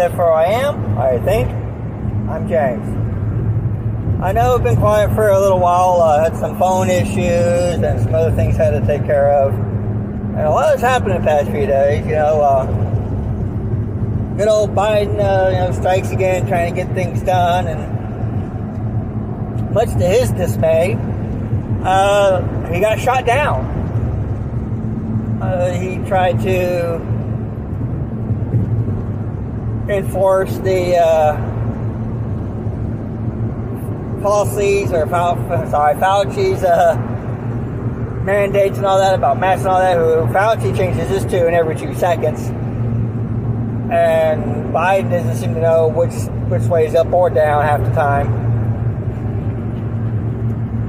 Therefore I am. I think I'm James. I know I've been quiet for a little while. I had some phone issues and some other things I had to take care of. And a lot has happened in the past few days. You know, uh, good old Biden, uh, you know, strikes again, trying to get things done, and much to his dismay, uh, he got shot down. Uh, he tried to enforce the uh, policies or sorry Fauci's uh, mandates and all that about masks and all that. Who Fauci changes his tune every two seconds, and Biden doesn't seem to know which which way is up or down half the time.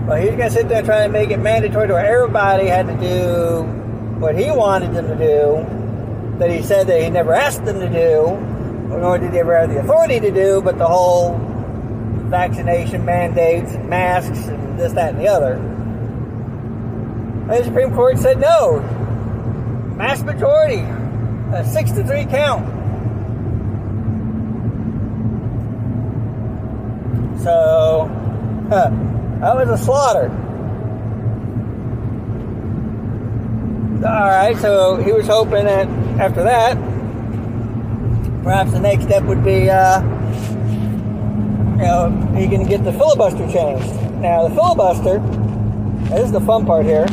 But he's to sit there and try to make it mandatory to where everybody had to do what he wanted them to do, that he said that he never asked them to do, nor did they ever have the authority to do, but the whole vaccination mandates and masks and this, that, and the other. And the Supreme Court said no. Mass majority, a six to three count. So, huh, that was a slaughter. All right, so he was hoping that after that, perhaps the next step would be, uh, you know, he can get the filibuster changed. Now, the filibuster, this is the fun part here.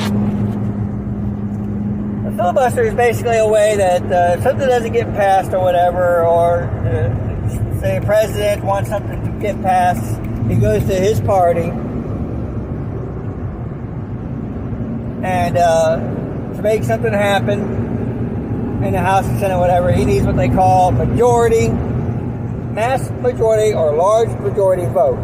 The filibuster is basically a way that uh, something doesn't get passed or whatever, or uh, say a president wants something to get passed, he goes to his party and uh, to make something happen in the House and Senate, whatever, he needs what they call majority, mass majority, or large majority vote.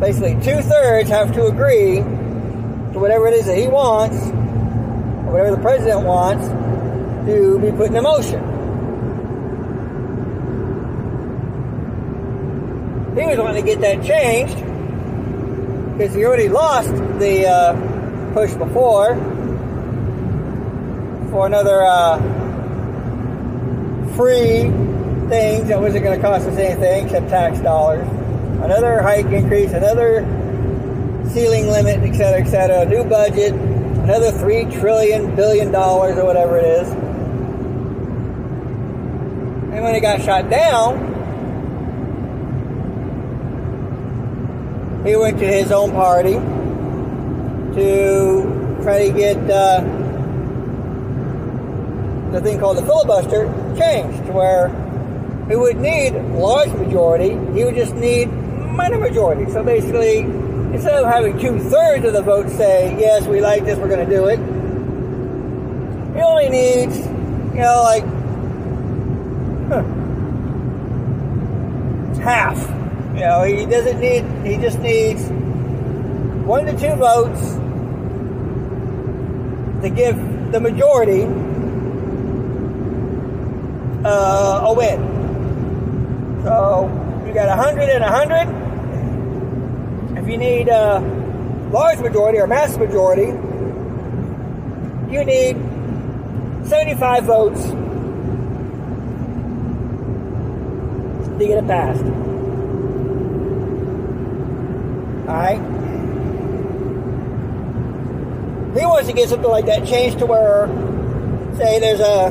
Basically, two thirds have to agree to whatever it is that he wants, or whatever the president wants, to be put in motion. He was wanting to get that changed because he already lost the uh, push before for another uh, free things that wasn't going to cost us anything except tax dollars. Another hike increase, another ceiling limit, et cetera, et cetera. A new budget, another three trillion billion dollars or whatever it is. And when it got shot down, he went to his own party to try to get uh, the thing called the filibuster changed to where he would need large majority, he would just need minor majority. So basically, instead of having two thirds of the vote say, yes, we like this, we're going to do it, he only needs, you know, like huh, half. You know, he doesn't need, he just needs one to two votes to give the majority uh, a win. So you got 100 and 100. If you need a large majority or mass majority, you need 75 votes to get it passed. Alright? He wants to get something like that changed to where, say, there's a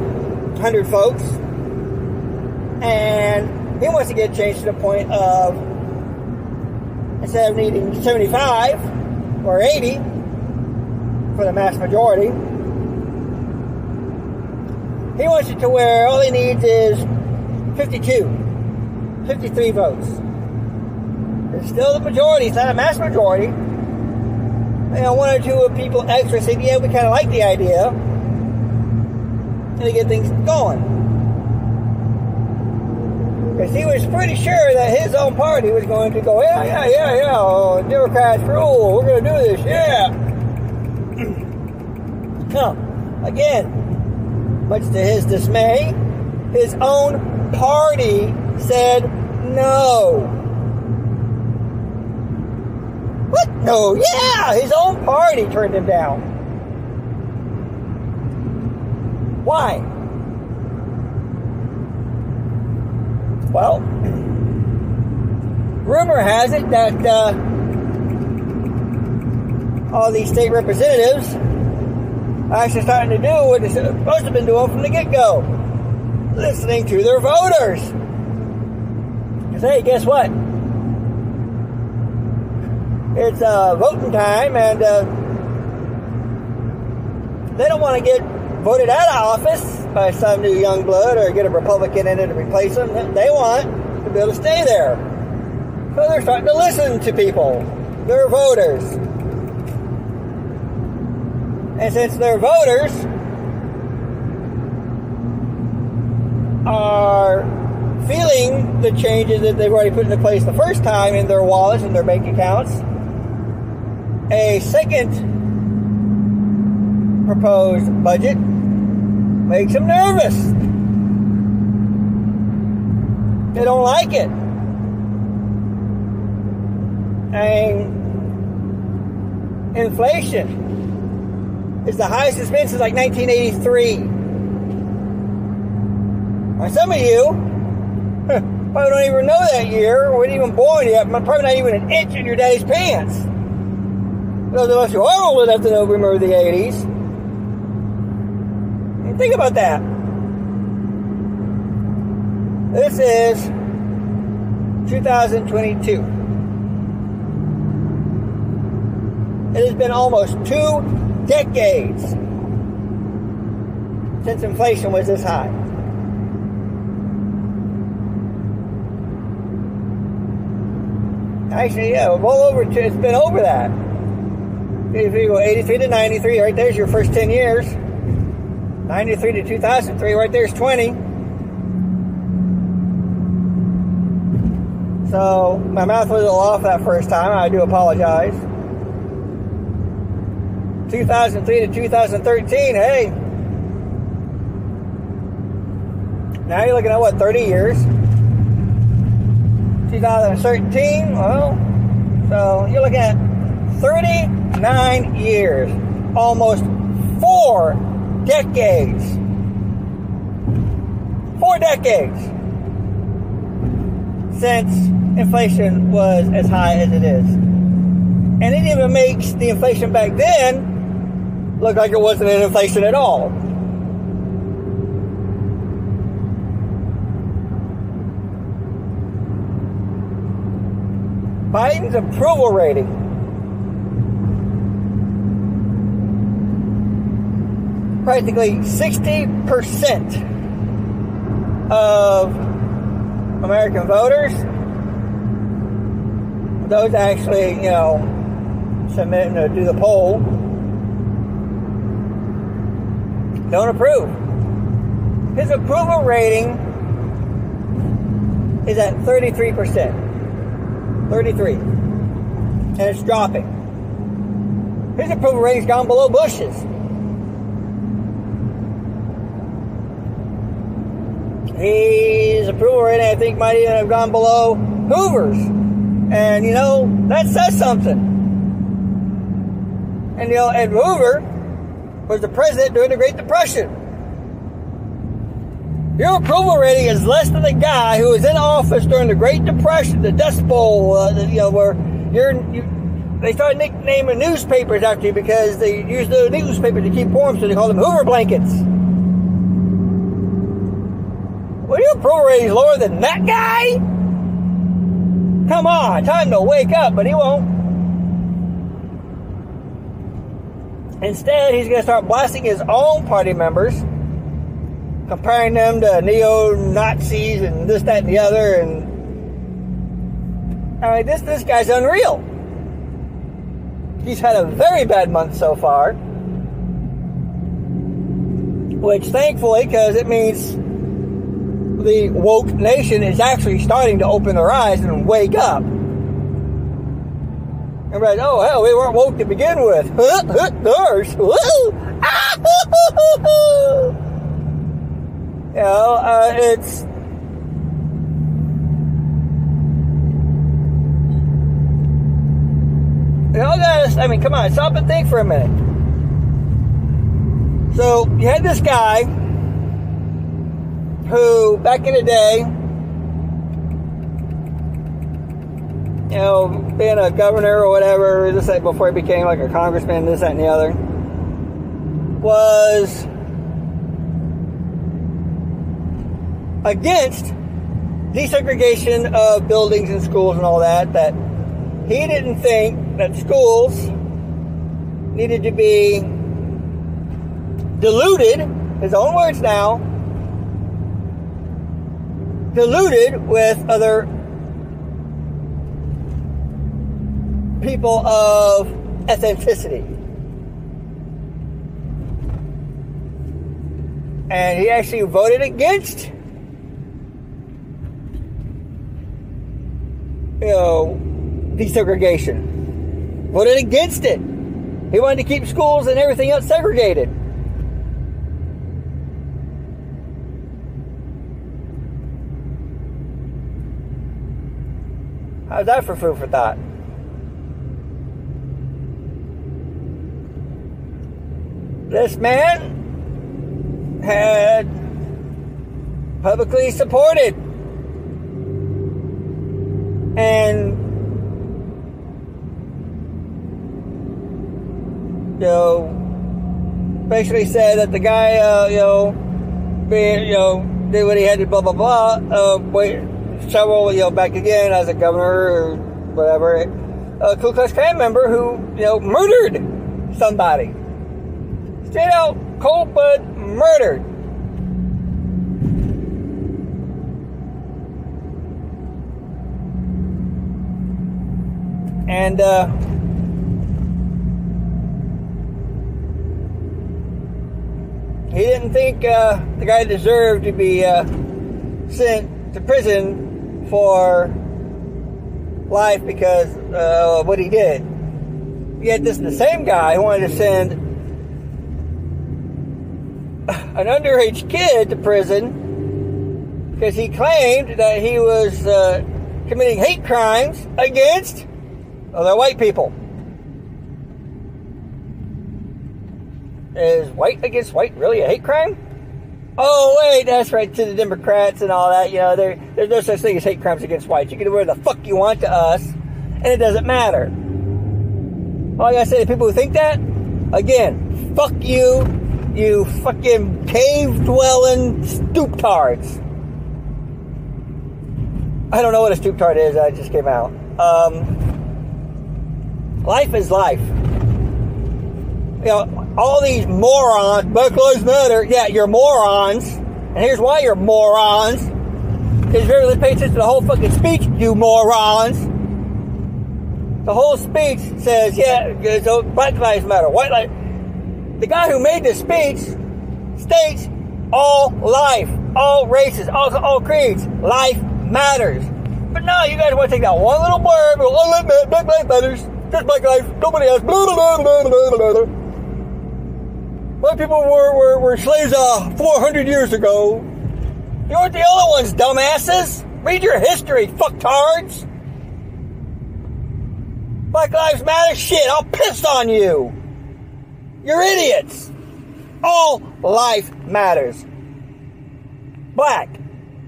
hundred folks, and he wants to get changed to the point of instead of needing 75 or 80 for the mass majority, he wants it to where all he needs is 52, 53 votes. It's still the majority, it's not a mass majority. You know, one or two of people extra said, yeah, we kind of like the idea. And to get things going. Because he was pretty sure that his own party was going to go, yeah, yeah, yeah, yeah, oh, Democrats rule, we're going to do this, yeah. no, again, much to his dismay, his own party said no. What? No, yeah, his own party turned him down. Why? Well, rumor has it that uh, all these state representatives are actually starting to do what they're supposed to have been doing from the get go listening to their voters. Because, hey, guess what? It's uh, voting time, and uh, they don't want to get voted out of office by some new young blood or get a Republican in it to replace them. They want to be able to stay there. So they're starting to listen to people, their voters. And since their voters are feeling the changes that they've already put into place the first time in their wallets and their bank accounts, a second proposed budget makes them nervous. They don't like it. And inflation is the highest it's been since like 1983. Now, some of you probably don't even know that year, or weren't even born yet, probably not even an inch in your daddy's pants. Those of us who are old enough to know remember the 80s. Think about that. This is 2022. It has been almost two decades since inflation was this high. Actually, yeah, well over. It's been over that. If you go 83 to 93, right there's your first 10 years. 93 to 2003, right there's 20. So my math was a little off that first time. I do apologize. 2003 to 2013, hey. Now you're looking at what, 30 years? 2013, well, so you're looking at 39 years, almost four decades. Four decades since inflation was as high as it is. And it even makes the inflation back then look like it wasn't an inflation at all. Biden's approval rating practically 60% of American voters, those actually, you know, submit to do the poll, don't approve. His approval rating is at 33%. 33. And it's dropping. His approval rating's gone below Bush's. His approval rating, I think, might even have gone below Hoover's. And, you know, that says something. And, you know, Ed Hoover was the president during the Great Depression. Your approval rating is less than the guy who was in office during the Great Depression, the Dust Bowl, uh, the, you know, where you're, you, they started nicknaming newspapers after you because they used the newspaper to keep warm, so they called them Hoover blankets. Well, your approval rating's lower than that guy? Come on, time to wake up, but he won't. Instead, he's going to start blasting his own party members, comparing them to neo Nazis and this, that, and the other. And I mean, this this guy's unreal. He's had a very bad month so far, which thankfully, because it means the woke nation is actually starting to open their eyes and wake up. Everybody's, oh hell, we weren't woke to begin with. Doors. you know, uh, it's you know, guys. I mean, come on, stop and think for a minute. So you had this guy who back in the day you know, being a governor or whatever, this before he became like a congressman, this, that, and the other, was against desegregation of buildings and schools and all that, that he didn't think that schools needed to be diluted, his own words now, diluted with other people of ethnicity. And he actually voted against you know, desegregation. Voted against it. He wanted to keep schools and everything else segregated. How's that for food for thought? This man had publicly supported and you know basically said that the guy uh, you know being you know did what he had to blah blah blah uh, wait several you know back again as a governor or whatever. A Ku Klux Klan member who you know murdered somebody. Straight out cold blood murdered. And uh, he didn't think uh, the guy deserved to be uh, sent to prison for life because of what he did. Yet this is the same guy who wanted to send an underage kid to prison because he claimed that he was uh, committing hate crimes against other white people. Is white against white really a hate crime? Oh, wait, that's right, to the Democrats and all that. You know, there, there's no such thing as hate crimes against whites. You can do whatever the fuck you want to us, and it doesn't matter. All I gotta say to people who think that, again, fuck you, you fucking cave dwelling stooptards. I don't know what a stooptard is, I just came out. Um, Life is life. You know, all these morons, Black Lives Matter, yeah, you're morons. And here's why you're morons. Because you really pay attention to the whole fucking speech, you morons. The whole speech says, yeah, so Black Lives Matter, White Lives. The guy who made the speech states all life, all races, all, all creeds, life matters. But no, you guys want to take that one little blurb, Black Lives Matters, just my life. Nobody else. Blah, blah, blah, blah, blah, blah. White people were, were, were slaves uh, 400 years ago. You weren't the only ones, dumbasses. Read your history, fucktards. Black Lives Matter? Shit, I'll piss on you. You're idiots. All life matters. Black,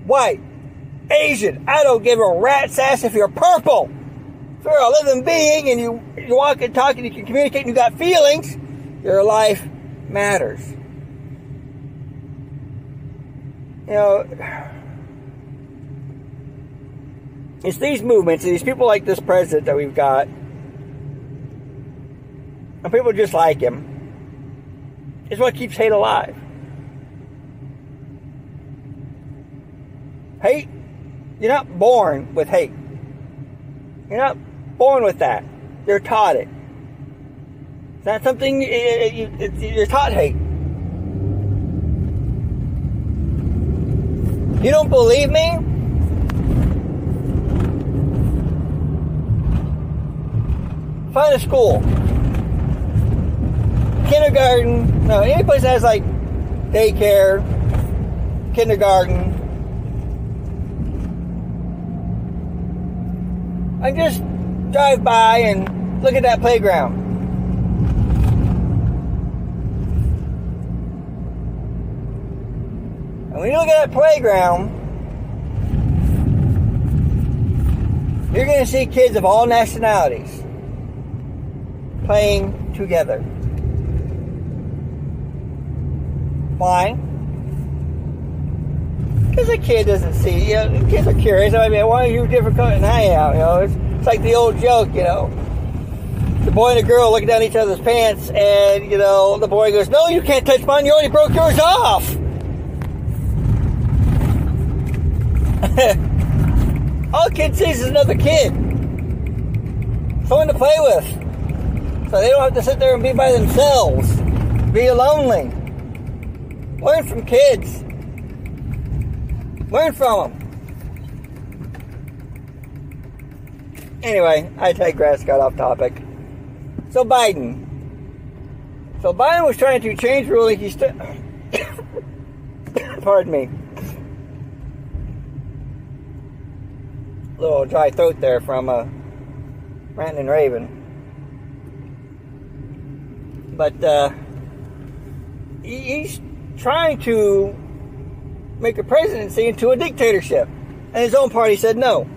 white, Asian, I don't give a rat's ass if you're purple. If you're a living being and you, you walk and talk and you can communicate and you got feelings, your life matters. You know, it's these movements, these people like this president that we've got, and people just like him, is what keeps hate alive. Hate, you're not born with hate. You're not born with that. You're taught it. It's not something you're taught hate. You don't believe me? Find a school. Kindergarten. No, any place that has like daycare, kindergarten. And just drive by and look at that playground. When you look at that playground, you're going to see kids of all nationalities playing together. Why? Because a kid doesn't see, you know, kids are curious. I mean, why are you different color than I am? You know, it's, it's like the old joke, you know. The boy and the girl looking down each other's pants, and, you know, the boy goes, No, you can't touch mine, you already broke yours off. All kid sees is another kid. Someone to play with. So they don't have to sit there and be by themselves. Be lonely. Learn from kids. Learn from them. Anyway, I digress, got off topic. So Biden. So Biden was trying to change ruling. He st- Pardon me. Little dry throat there from uh, ranting raving. But uh, he's trying to make a presidency into a dictatorship. And his own party said no.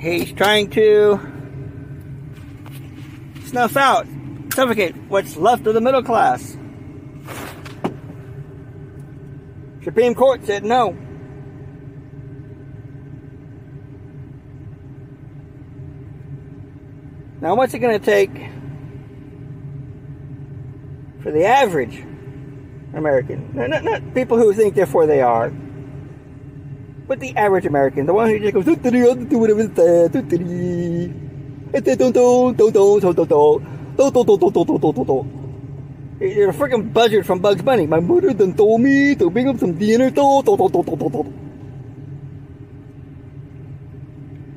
He's trying to snuff out, suffocate what's left of the middle class. Supreme Court said no. Now, what's it going to take for the average American? Not, not people who think therefore they are, but the average American, the one who just goes, do whatever it says, you're a freaking buzzard from Bugs Bunny. My mother done told me to bring up some dinner.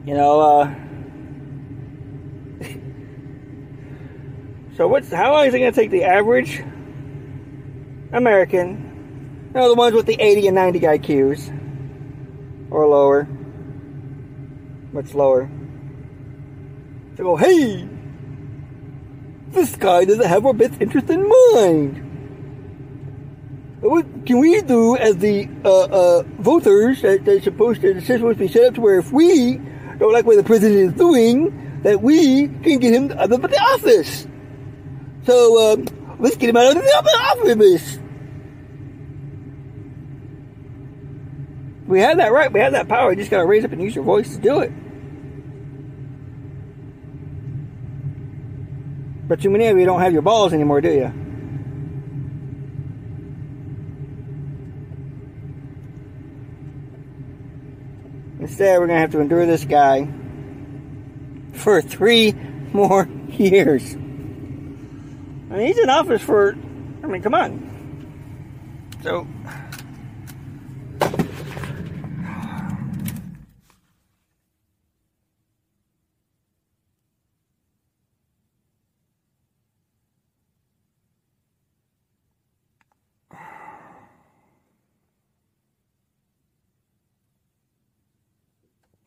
You know, uh, So what's how long is it going to take the average American, you know, the ones with the 80 and 90 IQs or lower, much lower, to go, hey, this guy doesn't have our best interest in mind. What can we do as the uh, uh, voters that they're supposed to, the system supposed to be set up to where if we don't like what the president is doing, that we can get him out of the office? So, um, let's get him out of the office. We have that right. We have that power. You just got to raise up and use your voice to do it. But too many of you don't have your balls anymore, do you? Instead, we're going to have to endure this guy for three more years. I mean, he's in office for, I mean, come on. So,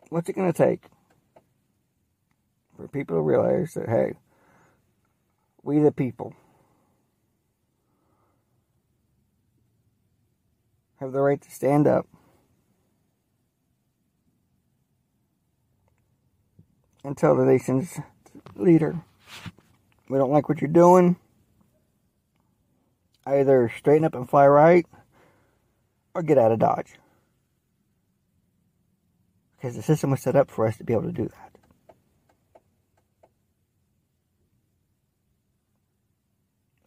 what's it going to take for people to realize that, hey, we the people have the right to stand up and tell the nation's leader, we don't like what you're doing. Either straighten up and fly right or get out of Dodge. Because the system was set up for us to be able to do that.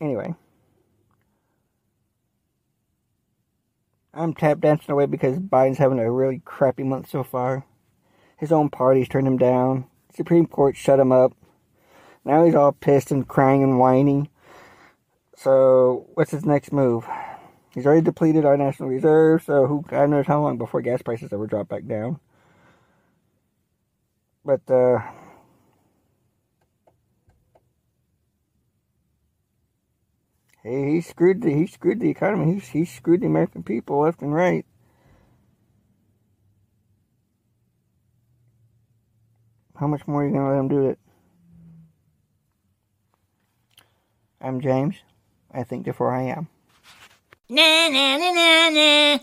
Anyway. I'm tap dancing away because Biden's having a really crappy month so far. His own party's turned him down. Supreme Court shut him up. Now he's all pissed and crying and whining. So, what's his next move? He's already depleted our national reserve, so who God knows how long before gas prices ever drop back down. But, uh, Hey, he screwed the he screwed the economy. He he screwed the American people left and right. How much more are you gonna let him do it? I'm James. I think therefore I am. Na na na na na.